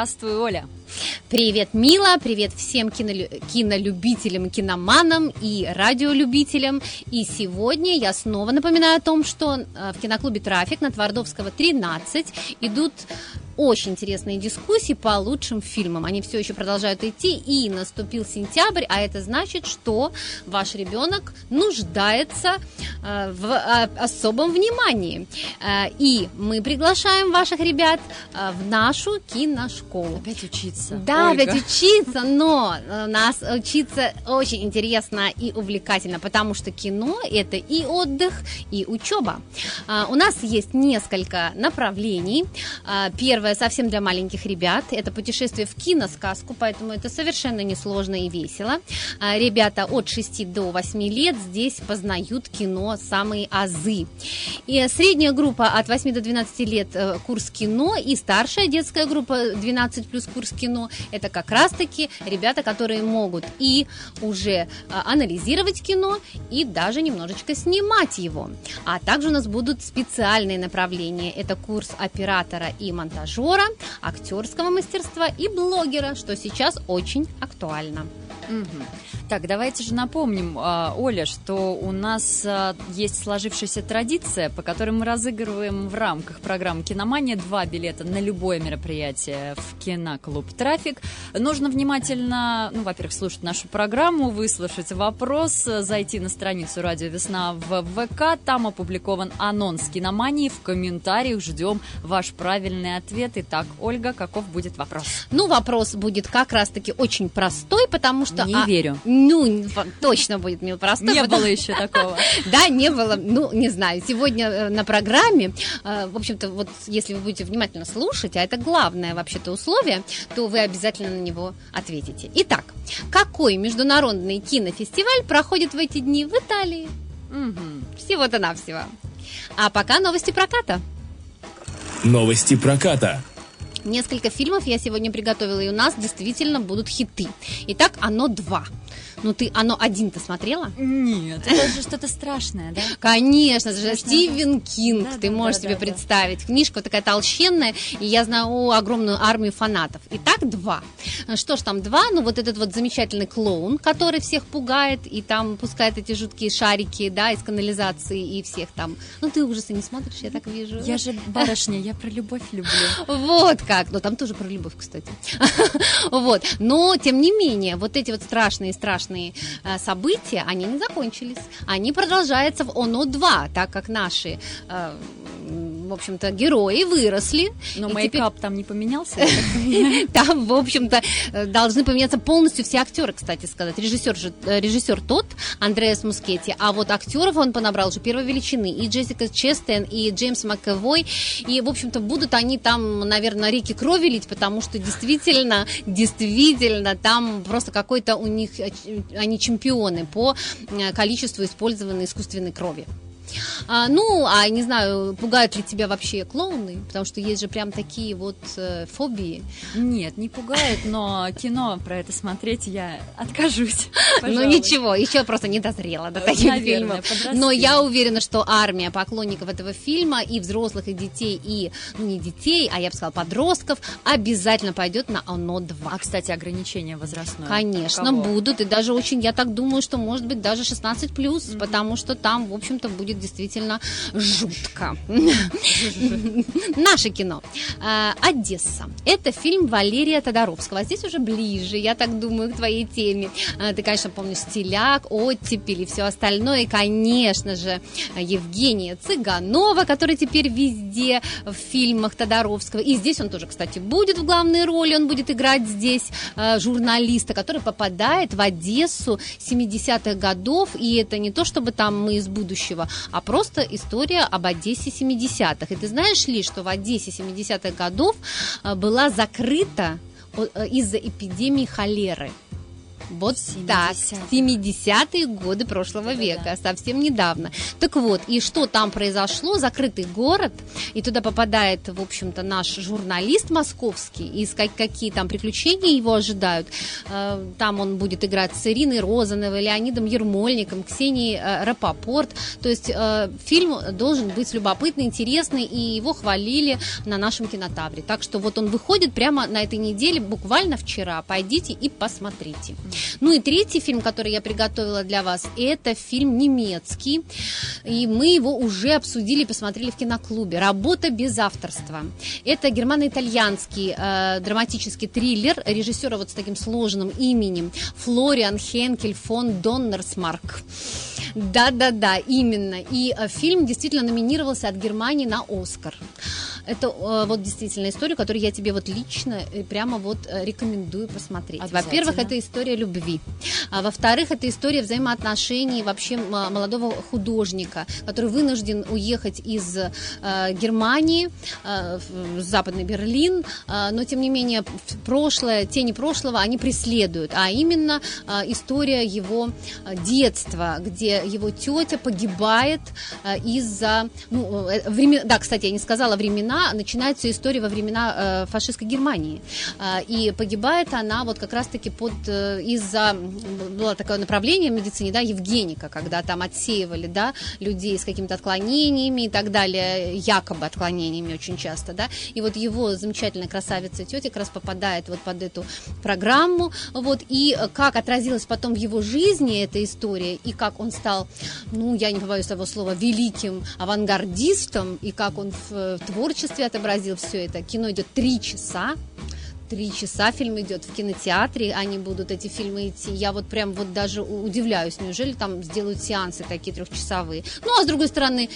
Здравствуй, Оля. Привет, Мила, привет всем кинолю... кинолюбителям, киноманам и радиолюбителям. И сегодня я снова напоминаю о том, что э, в киноклубе «Трафик» на Твардовского 13 идут очень интересные дискуссии по лучшим фильмам. Они все еще продолжают идти, и наступил сентябрь, а это значит, что ваш ребенок нуждается э, в э, особом внимании. Э, и мы приглашаем ваших ребят э, в нашу киношколу. Опять учиться. Да, Ольга. опять учиться, но у нас учиться очень интересно и увлекательно, потому что кино это и отдых, и учеба. А, У нас есть несколько направлений. А, Первое совсем для маленьких ребят. Это путешествие в киносказку, поэтому это совершенно несложно и весело. А, Ребята от 6 до 8 лет здесь познают кино самые азы. И средняя группа от 8 до 12 лет э, курс кино и старшая детская группа 12 плюс курс кино это как раз-таки ребята, которые могут и уже анализировать кино и даже немножечко снимать его. А также у нас будут специальные направления. Это курс оператора и монтажера, актерского мастерства и блогера, что сейчас очень актуально. Мгм. Так, давайте же напомним, а, Оля, что у нас а, есть сложившаяся традиция, по которой мы разыгрываем в рамках программы «Киномания» два билета на любое мероприятие в киноклуб «Трафик». Нужно внимательно, ну, во-первых, слушать нашу программу, выслушать вопрос, зайти на страницу «Радио Весна» в ВК, там опубликован анонс «Киномании», в комментариях ждем ваш правильный ответ. Итак, Ольга, каков будет вопрос? Ну, вопрос будет как раз-таки очень простой, потому что... Не а, верю. Ну, точно будет мил простой. Не потому- было еще такого. Да, не было, ну, не знаю. Сегодня э, на программе, э, в общем-то, вот если вы будете внимательно слушать, а это главное вообще-то условие, то вы обязательно на него ответите. Итак, какой международный кинофестиваль проходит в эти дни в Италии? Всего-то навсего. А пока новости проката. Новости проката. Несколько фильмов я сегодня приготовила, и у нас действительно будут хиты. Итак, оно два. Ну ты оно один-то смотрела? Нет, это же что-то страшное, да? Конечно же, Стивен Кинг, Да, ты да, можешь да, себе представить. Книжка такая толщенная, и я знаю огромную армию фанатов. Итак, два. Что ж там два? Ну вот этот вот замечательный клоун, который всех пугает, и там пускает эти жуткие шарики, да, из канализации, и всех там... Ну ты ужасы не смотришь, я так вижу. Я же барышня, я про любовь люблю. Вот как. Ну, там тоже про любовь, кстати. Вот. Но, тем не менее, вот эти вот страшные-страшные э, события, они не закончились. Они продолжаются в ОНО-2, так как наши, м, в общем-то, герои выросли. Но мейкап там не поменялся? Там, в общем-то, э, должны поменяться полностью все актеры, кстати сказать. Режиссер, же, э, режиссер тот, Андреас Мускетти, а вот актеров он понабрал уже первой величины. И Джессика Честен, и Джеймс МcЭвой. И, в общем-то, будут они там, наверное, реки крови лить, потому что действительно, действительно, там просто какой-то у них, э, они чемпионы по количеству использованной искусственной крови. А, ну, а не знаю, пугают ли тебя вообще клоуны, потому что есть же прям такие вот э, фобии. Нет, не пугает, но кино про это смотреть я откажусь. Ну пожалуй. ничего, еще просто не дозрела до таких Наверное, фильмов. подрастем. Но я уверена, что армия поклонников этого фильма и взрослых, и детей, и ну не детей, а я бы сказала подростков, обязательно пойдет на оно 2. А, кстати, ограничения возрастное. Конечно, Кого? будут. И даже очень, я так думаю, что может быть даже 16 плюс, потому что там, в общем-то, будет действительно жутко. Наше кино. А, Одесса. Это фильм Валерия Тодоровского. А здесь уже ближе, я так думаю, к твоей теме. А, Ты, конечно, помнишь «Стиляк», «Оттепель» и все остальное. И, конечно же, Евгения Цыганова, которая теперь везде в фильмах Тодоровского. И здесь он тоже, кстати, будет в главной роли. Он будет играть здесь журналиста, который попадает в Одессу 70-х годов. И это не то, чтобы там мы из будущего, а просто история об Одессе 70-х. И ты знаешь ли, что в Одессе 70-х годов э, была закрыта э, из-за эпидемии холеры? Вот так, 70-е годы прошлого века, совсем недавно. Так вот, и что там произошло? Закрытый город, и туда попадает, в общем-то, наш журналист московский, и какие там приключения его ожидают. Э, там он будет играть с Ириной Розановой, Леонидом Ермольником, Ксенией э, Рапопорт. То есть э, фильм должен быть любопытный, интересный, и его хвалили на нашем кинотавре. Так что вот он выходит прямо на этой неделе, буквально вчера. Пойдите и посмотрите. Ну и третий фильм, который я приготовила для вас, это фильм немецкий. И мы его уже обсудили, посмотрели в киноклубе. «Работа без авторства». Это германо-итальянский э, драматический триллер режиссера вот с таким сложным именем Флориан Хенкель фон Доннерсмарк. Да-да-да, именно. И э, фильм действительно номинировался от Германии на Оскар. Это э, вот действительно история, которую я тебе вот лично э, прямо вот э, рекомендую посмотреть. Во-первых, это история любви. А во-вторых, это история взаимоотношений вообще молодого художника, который вынужден уехать из э, Германии э, в Западный Берлин, э, но тем не менее прошлое, тени прошлого они преследуют, а именно э, история его детства, где его тетя погибает э, из-за ну, э, времен... да, кстати, я не сказала времена начинается история во времена э, фашистской Германии. Э, и погибает она вот как раз-таки под э, из-за было такое направление в медицине, да, Евгеника, когда там отсеивали, да, людей с какими-то отклонениями и так далее, якобы отклонениями очень часто, да. И вот его замечательная красавица тетя как раз попадает вот под эту программу, вот, и как отразилась потом в его жизни эта история, и как он стал, ну, я не побоюсь того слова, великим авангардистом, и как он в, в творчестве творчестве отобразил все это. Кино идет три часа, три часа фильм идет в кинотеатре, они будут эти фильмы идти. Я вот прям вот даже удивляюсь, неужели там сделают сеансы такие трехчасовые. Ну, а с другой стороны,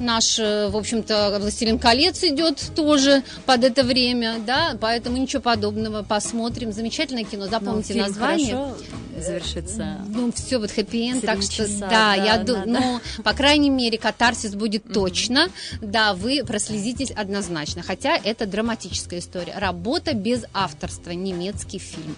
Наш, э, в общем-то, «Властелин колец» идет тоже под это время, да, поэтому ничего подобного. Посмотрим. Замечательное кино, запомните ну, название. Завершится. Ну, все, вот хэппи-энд, так что, часа, да, да, я думаю, ну, по крайней мере, катарсис будет точно, да, вы прослезитесь однозначно, хотя это драматическая история. Работа без авторства, немецкий фильм.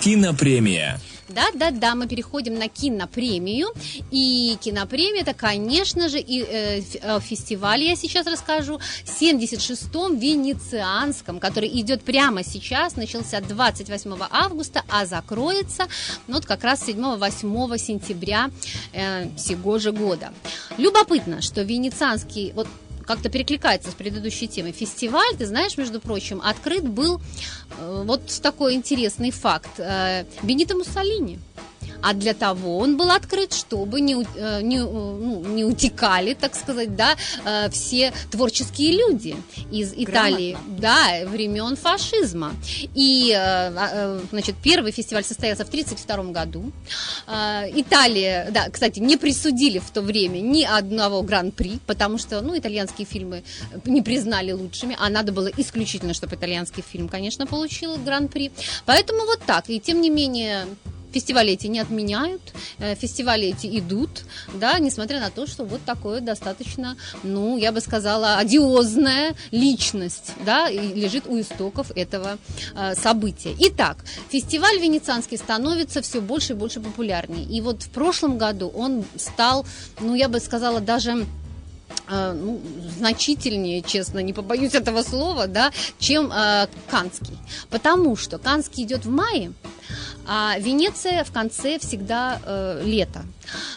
Кинопремия. Да-да-да, мы переходим на кинопремию. И кинопремия это, конечно же, и э, э фестиваль, я сейчас расскажу, 76-м Венецианском, который идет прямо сейчас, начался 28 августа, а закроется ну, вот как раз 7-8 сентября э, сего же года. Любопытно, что Венецианский, вот как-то перекликается с предыдущей темой. Фестиваль, ты знаешь, между прочим, открыт был э, вот такой интересный факт. Э, Бенито Муссолини а для того он был открыт, чтобы не, э, не, э, ну, не утекали, так сказать, да, э, все творческие люди из Италии, Грамотно. да, времен фашизма. И, а, значит, первый фестиваль состоялся в 1932 году. Италия, да, кстати, не присудили в то время ни одного гран-при, потому что, ну, итальянские фильмы не признали лучшими, а надо было исключительно, чтобы итальянский фильм, конечно, получил гран-при. Поэтому вот так. И тем не менее, фестивали эти не отменяют, э, фестивали эти идут, да, несмотря на то, что вот такое достаточно, ну, я бы сказала, одиозная личность, да, лежит у истоков этого э, события. Итак, фестиваль венецианский становится все больше и больше популярнее. И вот в прошлом году он стал, ну, я бы сказала, даже э, ну, значительнее, честно, не побоюсь этого слова, да, чем э, Канский. Потому что Канский идет в мае, а Венеция в конце всегда э, лето.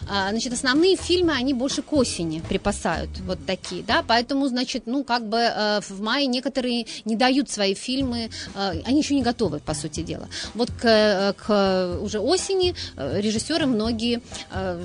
А, значит, основные фильмы, они больше к осени припасают, вот такие, да, поэтому, значит, ну, как бы э, в мае некоторые не дают свои фильмы, э, они еще не готовы, по сути дела. Вот к, э, к уже осени э, режиссеры многие э,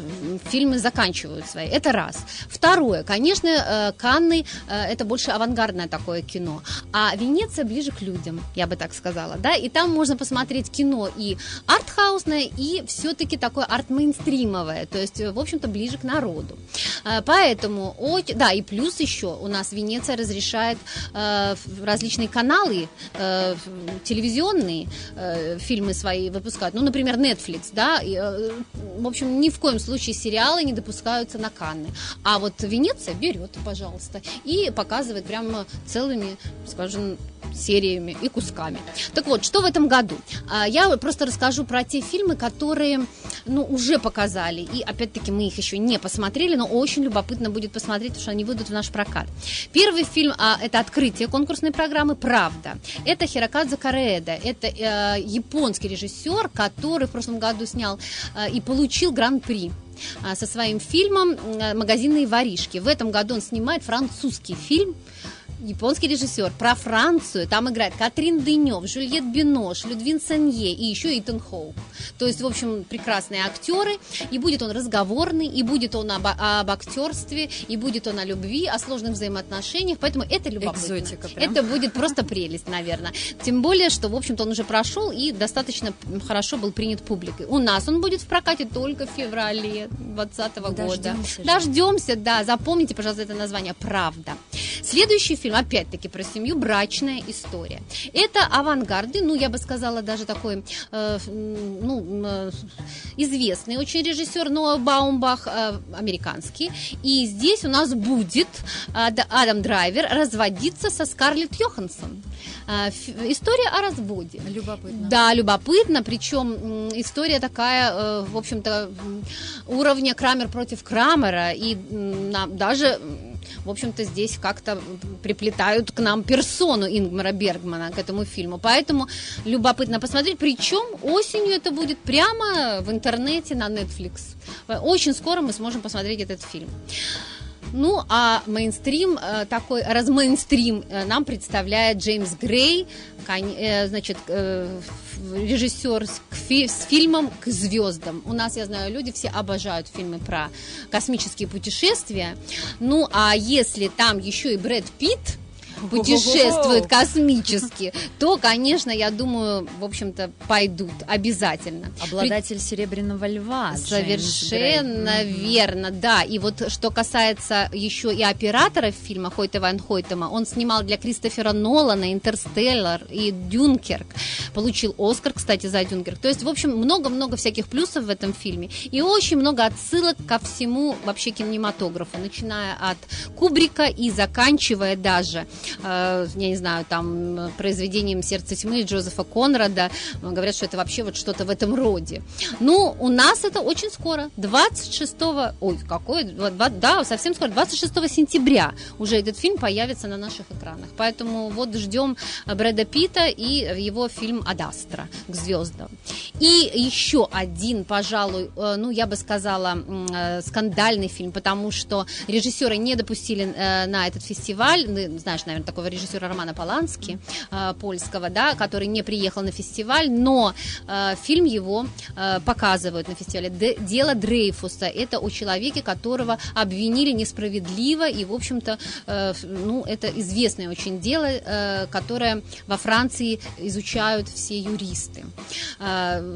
фильмы заканчивают свои, это раз. Второе, конечно, э, Канны э, это больше авангардное такое кино, а Венеция ближе к людям, я бы так сказала, да, и там можно посмотреть кино и артхаусное и все-таки такое арт-мейнстримовое, то есть, в общем-то, ближе к народу. Э, поэтому, да, и плюс еще у нас Венеция разрешает э, различные каналы э, телевизионные фильмы свои выпускают. Ну, например, Netflix, да, в общем, ни в коем случае сериалы не допускаются на Канны. А вот Венеция берет, пожалуйста, и показывает прямо целыми, скажем, сериями и кусками. Так вот, что в этом году? Я просто расскажу про те фильмы, которые ну, уже показали. И опять-таки мы их еще не посмотрели, но очень любопытно будет посмотреть, потому что они выйдут в наш прокат. Первый фильм а, это открытие конкурсной программы «Правда». Это Хирокадзе Кареэда. Это э, японский режиссер, который в прошлом году снял э, и получил гран-при а, со своим фильмом «Магазинные воришки». В этом году он снимает французский фильм японский режиссер про Францию. Там играет Катрин Денев, Жюльет Бинош, Людвин Санье и еще Итан Хоук. То есть, в общем, прекрасные актеры. И будет он разговорный, и будет он об, об актерстве, и будет он о любви, о сложных взаимоотношениях. Поэтому это любопытно. Экзотика прям. Это будет просто прелесть, наверное. Тем более, что, в общем-то, он уже прошел и достаточно хорошо был принят публикой. У нас он будет в прокате только в феврале 2020 года. Дождемся, да. Запомните, пожалуйста, это название «Правда». Следующий фильм, опять-таки, про семью «Брачная история». Это авангарды, ну, я бы сказала, даже такой, э, ну, э, известный очень режиссер Ноа Баумбах, э, американский. И здесь у нас будет э, Адам Драйвер разводиться со Скарлетт Йоханссон. Э, история о разводе. Любопытно. Да, любопытно, причем история такая, э, в общем-то, уровня Крамер против Крамера, и даже в общем-то, здесь как-то приплетают к нам персону Ингмара Бергмана к этому фильму. Поэтому любопытно посмотреть. Причем осенью это будет прямо в интернете на Netflix. Очень скоро мы сможем посмотреть этот фильм. Ну, а мейнстрим, э, такой размейнстрим э, нам представляет Джеймс Грей, э, значит, режиссер с фильмом «К звездам». У нас, я знаю, люди все обожают фильмы про космические путешествия. Ну, а если там еще и Брэд Питт, путешествуют космически, то, конечно, я думаю, в общем-то, пойдут обязательно. Обладатель При... серебряного льва. Совершенно верно, да. И вот что касается еще и операторов фильма Хойта Ван Хойтема, он снимал для Кристофера Нолана Интерстеллар и Дюнкерк. Получил Оскар, кстати, за Дюнкерк. То есть, в общем, много-много всяких плюсов в этом фильме. И очень много отсылок ко всему вообще кинематографу, начиная от Кубрика и заканчивая даже я не знаю, там, произведением «Сердце тьмы» Джозефа Конрада. Говорят, что это вообще вот что-то в этом роде. Ну, у нас это очень скоро, 26 ой, какой, да, совсем скоро, 26 сентября уже этот фильм появится на наших экранах. Поэтому вот ждем Брэда Питта и его фильм «Адастра» к звездам. И еще один, пожалуй, э, ну, я бы сказала, э, скандальный фильм, потому что режиссеры не допустили на этот фестиваль, знаешь, наверное, такого режиссера Романа Полански, э, польского, да, который не приехал на фестиваль, но э, фильм его э, показывают на фестивале. Дело Дрейфуса. Это о человеке, которого обвинили несправедливо, и, в общем-то, ну, это известное очень дело, которое во Франции изучают все юристы.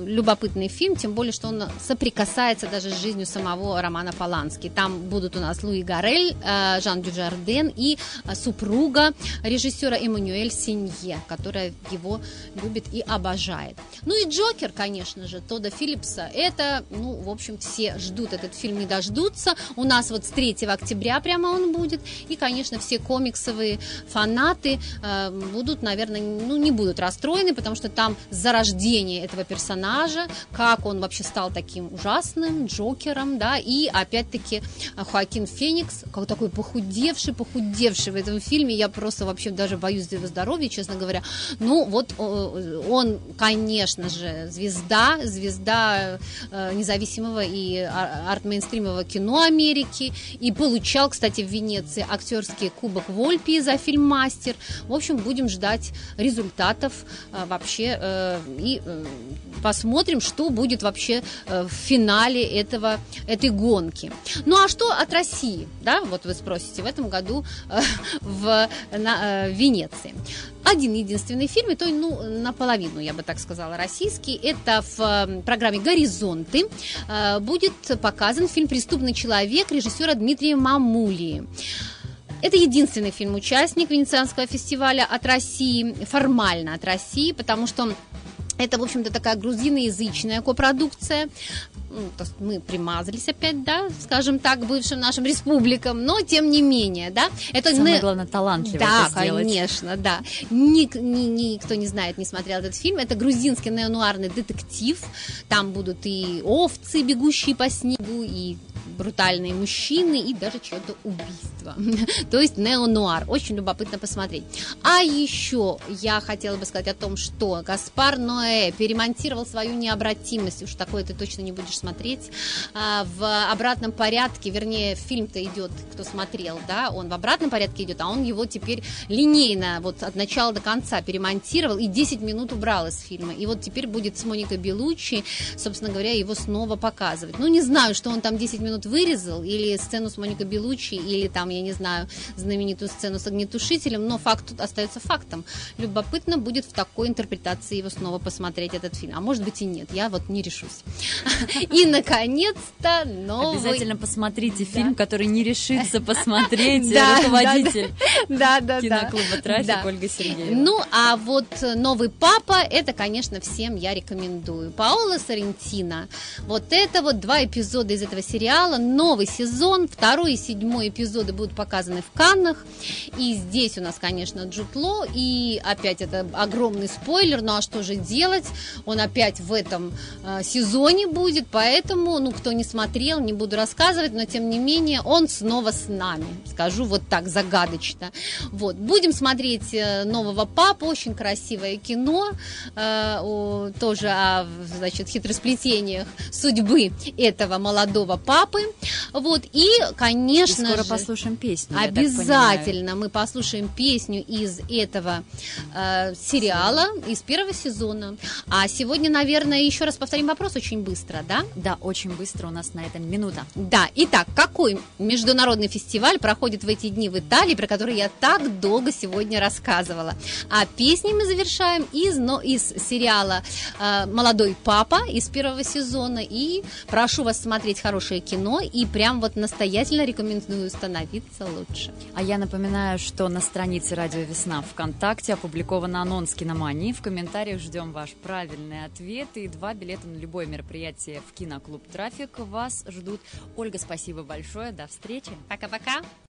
Любопытный фильм, тем более, что он соприкасается даже с жизнью самого Романа Полански. Там будут у нас Луи Гарель, Жан Дюжарден и супруга режиссера Эммануэль Синье, которая его любит и обожает. Ну и Джокер, конечно же, Тода Филлипса. Это, ну, в общем, все ждут этот фильм, не дождутся. У нас вот с 3 октября прямо он будет. И, конечно, все комиксовые фанаты э, будут, наверное, ну, не будут расстроены, потому что там зарождение этого персонажа, как он вообще стал таким ужасным Джокером, да, и опять-таки Хоакин Феникс, как такой похудевший, похудевший в этом фильме, я просто вообще даже боюсь за его здоровье, честно говоря. Ну, вот э, он, конечно же, звезда, звезда э, независимого и арт-мейнстримового кино Америки. И получал, кстати, в Венеции актерский кубок Вольпи за фильм «Мастер». В общем, будем ждать результатов э, вообще и посмотрим, что будет вообще в финале этого, этой гонки. Ну, а что от России? Да, вот вы спросите, в этом году в на, э, Венеции. Один единственный фильм, и то ну, наполовину, я бы так сказала, российский. Это в э, программе «Горизонты» э, будет показан фильм «Преступный человек» режиссера Дмитрия Мамулии. Это единственный фильм-участник Венецианского фестиваля от России, формально от России, потому что это, в общем-то, такая грузиноязычная копродукция. Ну, то есть мы примазались опять, да, скажем так, бывшим нашим республикам, но тем не менее, да. Это Самое не... главное, талантливо Да, это сделать. конечно, да. Ник, ни, никто не знает, не смотрел этот фильм. Это грузинский неонуарный детектив. Там будут и овцы, бегущие по снегу, и брутальные мужчины и даже чье-то убийство. То есть неонуар. Очень любопытно посмотреть. А еще я хотела бы сказать о том, что Гаспар Ноэ перемонтировал свою необратимость. Уж такое ты точно не будешь смотреть. А, в обратном порядке, вернее, фильм-то идет, кто смотрел, да, он в обратном порядке идет, а он его теперь линейно, вот от начала до конца перемонтировал и 10 минут убрал из фильма. И вот теперь будет с Моникой Белучи, собственно говоря, его снова показывать. Ну, не знаю, что он там 10 минут вырезал, или сцену с Моникой Белучи, или там, я не знаю, знаменитую сцену с огнетушителем, но факт тут остается фактом. Любопытно будет в такой интерпретации его снова посмотреть этот фильм. А может быть и нет, я вот не решусь. И, наконец-то, новый... Обязательно посмотрите фильм, который не решится посмотреть руководитель да, да, киноклуба «Трафик» Ольга Сергеева. Ну, а вот новый папа, это, конечно, всем я рекомендую. Паоло Соррентино. Вот это вот два эпизода из этого сериала сериала новый сезон. Второй и седьмой эпизоды будут показаны в Каннах. И здесь у нас, конечно, Джутло. И опять это огромный спойлер. Ну а что же делать? Он опять в этом э, сезоне будет. Поэтому, ну, кто не смотрел, не буду рассказывать. Но, тем не менее, он снова с нами. Скажу вот так, загадочно. Вот. Будем смотреть э, нового папу. Очень красивое кино. Э, о, тоже о, значит, хитросплетениях судьбы этого молодого папы. Вот, и, конечно и скоро же... послушаем песню, Обязательно мы послушаем песню из этого э, сериала, из первого сезона. А сегодня, наверное, еще раз повторим вопрос очень быстро, да? Да, очень быстро, у нас на этом минута. Да, итак, какой международный фестиваль проходит в эти дни в Италии, про который я так долго сегодня рассказывала? А песни мы завершаем из, но, из сериала э, «Молодой папа» из первого сезона. И прошу вас смотреть хорошее кино, и прям вот настоятельно рекомендую становиться лучше. А я напоминаю, что на странице Радио Весна ВКонтакте опубликован анонс киномании. В комментариях ждем ваш правильный ответ и два билета на любое мероприятие в киноклуб «Трафик» вас ждут. Ольга, спасибо большое. До встречи. Пока-пока.